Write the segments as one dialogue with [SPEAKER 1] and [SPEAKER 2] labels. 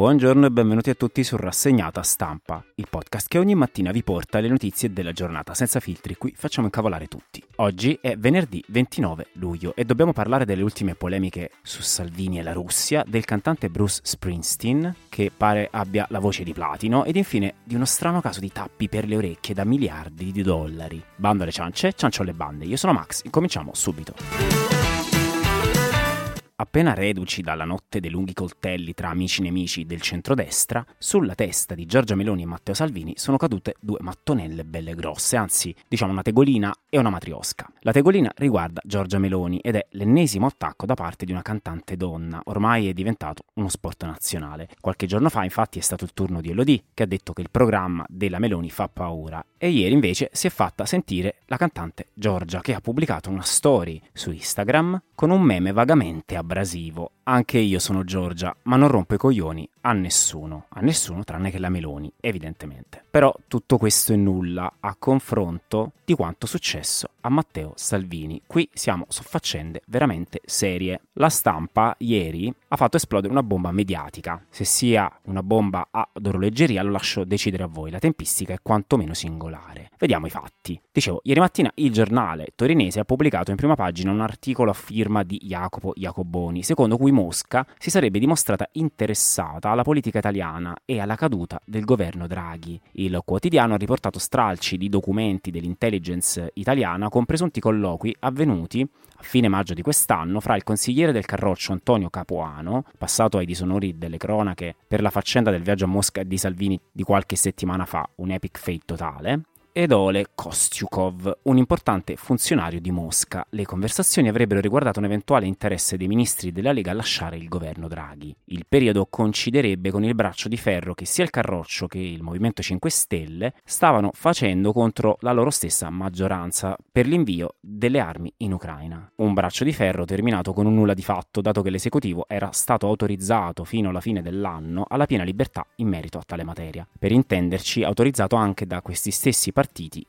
[SPEAKER 1] Buongiorno e benvenuti a tutti su Rassegnata Stampa, il podcast che ogni mattina vi porta le notizie della giornata senza filtri, qui facciamo incavolare tutti. Oggi è venerdì 29 luglio e dobbiamo parlare delle ultime polemiche su Salvini e la Russia, del cantante Bruce Springsteen, che pare abbia la voce di platino, ed infine di uno strano caso di tappi per le orecchie da miliardi di dollari. Bando alle ciance, ciancio alle bande. Io sono Max, incominciamo subito. Appena reduci dalla notte dei lunghi coltelli tra amici nemici del centrodestra, sulla testa di Giorgia Meloni e Matteo Salvini sono cadute due mattonelle belle grosse, anzi, diciamo una tegolina e una matriosca. La tegolina riguarda Giorgia Meloni ed è l'ennesimo attacco da parte di una cantante donna, ormai è diventato uno sport nazionale. Qualche giorno fa, infatti, è stato il turno di Elodie, che ha detto che il programma della Meloni fa paura, e ieri invece si è fatta sentire la cantante Giorgia, che ha pubblicato una story su Instagram con un meme vagamente abbandonado abrasivo. Anche io sono Giorgia, ma non rompo i coglioni a nessuno, a nessuno tranne che la Meloni, evidentemente. Però tutto questo è nulla a confronto di quanto successo a Matteo Salvini. Qui siamo su faccende veramente serie. La stampa ieri ha fatto esplodere una bomba mediatica. Se sia una bomba ad orologeria lo lascio decidere a voi, la tempistica è quantomeno singolare. Vediamo i fatti. Dicevo, ieri mattina il giornale torinese ha pubblicato in prima pagina un articolo a firma di Jacopo Jacoboni, secondo cui Mosca si sarebbe dimostrata interessata alla politica italiana e alla caduta del governo Draghi. Il quotidiano ha riportato stralci di documenti dell'intelligence italiana con presunti colloqui avvenuti a fine maggio di quest'anno fra il consigliere del Carroccio Antonio Capuano, passato ai disonori delle cronache per la faccenda del viaggio a Mosca di Salvini di qualche settimana fa, un epic fate totale, ed Ole Kostyukov, un importante funzionario di Mosca. Le conversazioni avrebbero riguardato un eventuale interesse dei ministri della Lega a lasciare il governo Draghi. Il periodo coinciderebbe con il braccio di ferro che sia il Carroccio che il Movimento 5 Stelle stavano facendo contro la loro stessa maggioranza per l'invio delle armi in Ucraina. Un braccio di ferro terminato con un nulla di fatto, dato che l'esecutivo era stato autorizzato fino alla fine dell'anno alla piena libertà in merito a tale materia. Per intenderci, autorizzato anche da questi stessi partiti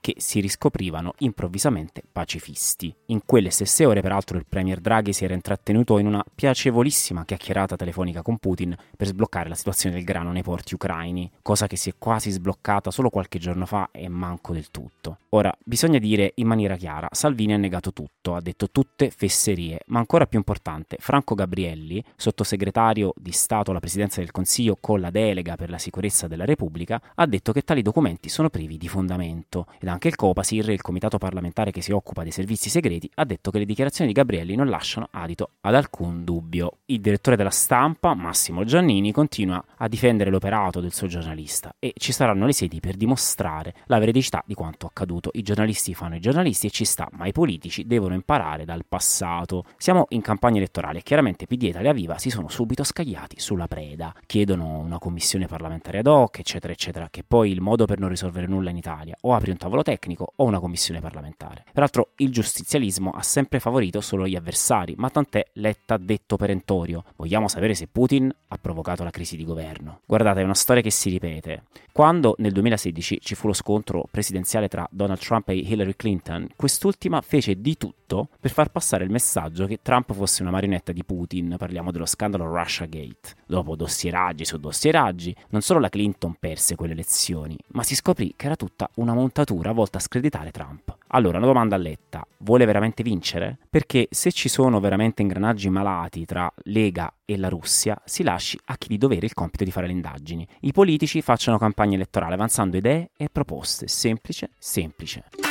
[SPEAKER 1] che si riscoprivano improvvisamente pacifisti. In quelle stesse ore, peraltro, il premier Draghi si era intrattenuto in una piacevolissima chiacchierata telefonica con Putin per sbloccare la situazione del grano nei porti ucraini, cosa che si è quasi sbloccata solo qualche giorno fa e manco del tutto. Ora, bisogna dire in maniera chiara, Salvini ha negato tutto, ha detto tutte fesserie, ma ancora più importante, Franco Gabrielli, sottosegretario di Stato alla Presidenza del Consiglio con la delega per la sicurezza della Repubblica, ha detto che tali documenti sono privi di fondamento Parlamento ed anche il Copasir, il comitato parlamentare che si occupa dei servizi segreti, ha detto che le dichiarazioni di Gabrielli non lasciano adito ad alcun dubbio. Il direttore della stampa, Massimo Giannini, continua a difendere l'operato del suo giornalista e ci saranno le sedi per dimostrare la veridicità di quanto accaduto. I giornalisti fanno i giornalisti e ci sta, ma i politici devono imparare dal passato. Siamo in campagna elettorale e chiaramente PD e Italia Viva si sono subito scagliati sulla preda. Chiedono una commissione parlamentare ad hoc, eccetera, eccetera, che poi il modo per non risolvere nulla in Italia o apri un tavolo tecnico o una commissione parlamentare. Peraltro il giustizialismo ha sempre favorito solo gli avversari, ma tant'è Letta detto perentorio. Vogliamo sapere se Putin ha provocato la crisi di governo. Guardate, è una storia che si ripete. Quando nel 2016 ci fu lo scontro presidenziale tra Donald Trump e Hillary Clinton, quest'ultima fece di tutto per far passare il messaggio che Trump fosse una marionetta di Putin, parliamo dello scandalo Russiagate. Dopo dossieraggi su dossieraggi, non solo la Clinton perse quelle elezioni, ma si scoprì che era tutta una una montatura volta a screditare Trump. Allora, una domanda a Letta, vuole veramente vincere? Perché se ci sono veramente ingranaggi malati tra Lega e la Russia, si lasci a chi di dovere il compito di fare le indagini. I politici facciano campagna elettorale avanzando idee e proposte, semplice, semplice.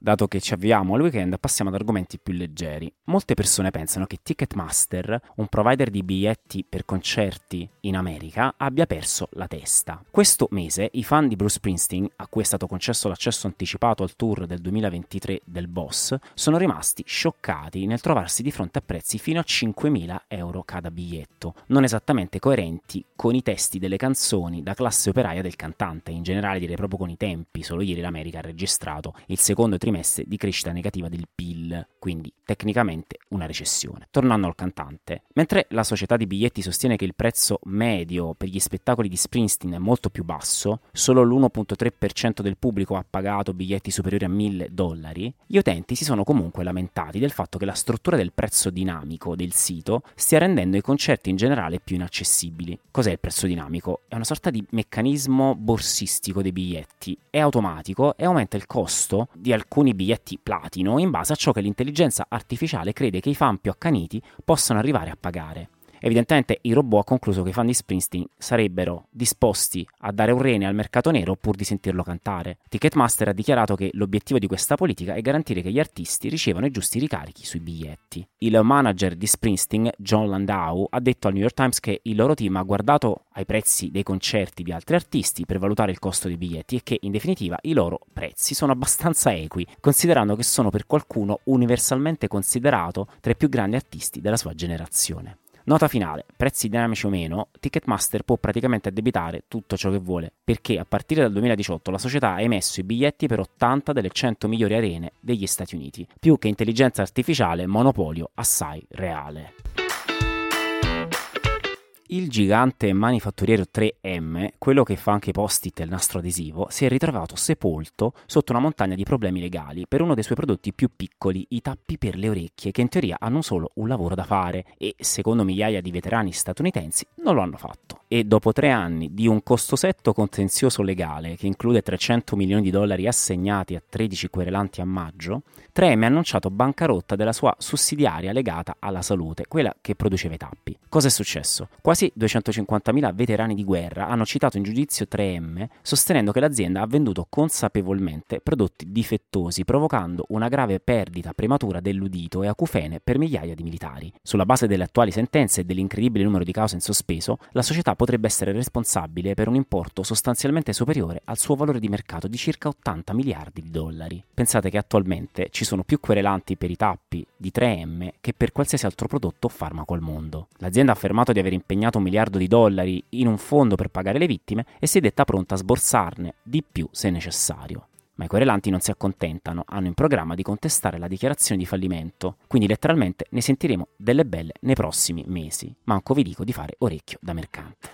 [SPEAKER 1] Dato che ci avviamo al weekend, passiamo ad argomenti più leggeri. Molte persone pensano che Ticketmaster, un provider di biglietti per concerti in America, abbia perso la testa. Questo mese i fan di Bruce Springsteen, a cui è stato concesso l'accesso anticipato al tour del 2023 del Boss, sono rimasti scioccati nel trovarsi di fronte a prezzi fino a 5.000 euro cada biglietto, non esattamente coerenti con i testi delle canzoni da classe operaia del cantante, in generale direi proprio con i tempi, solo ieri l'America ha registrato il secondo trimestre di crescita negativa del PIL, quindi tecnicamente una recessione. Tornando al cantante, mentre la società di biglietti sostiene che il prezzo medio per gli spettacoli di Springsteen è molto più basso, solo l'1.3% del pubblico ha pagato biglietti superiori a 1000 dollari, gli utenti si sono comunque lamentati del fatto che la struttura del prezzo dinamico del sito stia rendendo i concerti in generale più inaccessibili. Cos'è il prezzo dinamico? È una sorta di meccanismo borsistico dei biglietti, è automatico e aumenta il costo di alcuni biglietti platino in base a ciò che l'intelligenza artificiale crede che i fan più accaniti possano arrivare a pagare. Evidentemente il robot ha concluso che i fan di Springsteen sarebbero disposti a dare un rene al mercato nero pur di sentirlo cantare. Ticketmaster ha dichiarato che l'obiettivo di questa politica è garantire che gli artisti ricevano i giusti ricarichi sui biglietti. Il manager di Springsteen, John Landau, ha detto al New York Times che il loro team ha guardato ai prezzi dei concerti di altri artisti per valutare il costo dei biglietti e che in definitiva i loro prezzi sono abbastanza equi, considerando che sono per qualcuno universalmente considerato tra i più grandi artisti della sua generazione. Nota finale, prezzi dinamici o meno, Ticketmaster può praticamente addebitare tutto ciò che vuole, perché a partire dal 2018 la società ha emesso i biglietti per 80 delle 100 migliori arene degli Stati Uniti, più che intelligenza artificiale, monopolio assai reale. Il gigante manifatturiero 3M, quello che fa anche post-it e il nastro adesivo, si è ritrovato sepolto sotto una montagna di problemi legali per uno dei suoi prodotti più piccoli, i tappi per le orecchie, che in teoria hanno solo un lavoro da fare e, secondo migliaia di veterani statunitensi, non lo hanno fatto. E dopo tre anni di un costosetto contenzioso legale che include 300 milioni di dollari assegnati a 13 querelanti a maggio, 3M ha annunciato bancarotta della sua sussidiaria legata alla salute, quella che produceva i tappi. Cosa è successo? Quasi Quasi 250.000 veterani di guerra hanno citato in giudizio 3M sostenendo che l'azienda ha venduto consapevolmente prodotti difettosi provocando una grave perdita prematura dell'udito e acufene per migliaia di militari. Sulla base delle attuali sentenze e dell'incredibile numero di cause in sospeso, la società potrebbe essere responsabile per un importo sostanzialmente superiore al suo valore di mercato di circa 80 miliardi di dollari. Pensate che attualmente ci sono più querelanti per i tappi di 3M che per qualsiasi altro prodotto o farmaco al mondo. L'azienda ha affermato di aver impegnato un miliardo di dollari in un fondo per pagare le vittime e si è detta pronta a sborsarne di più se necessario. Ma i querelanti non si accontentano, hanno in programma di contestare la dichiarazione di fallimento, quindi letteralmente ne sentiremo delle belle nei prossimi mesi. Manco vi dico di fare orecchio da mercante.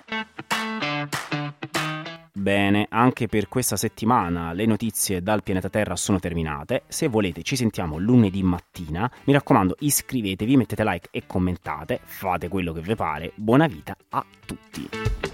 [SPEAKER 1] Bene, anche per questa settimana le notizie dal pianeta Terra sono terminate. Se volete ci sentiamo lunedì mattina. Mi raccomando, iscrivetevi, mettete like e commentate. Fate quello che vi pare. Buona vita a tutti.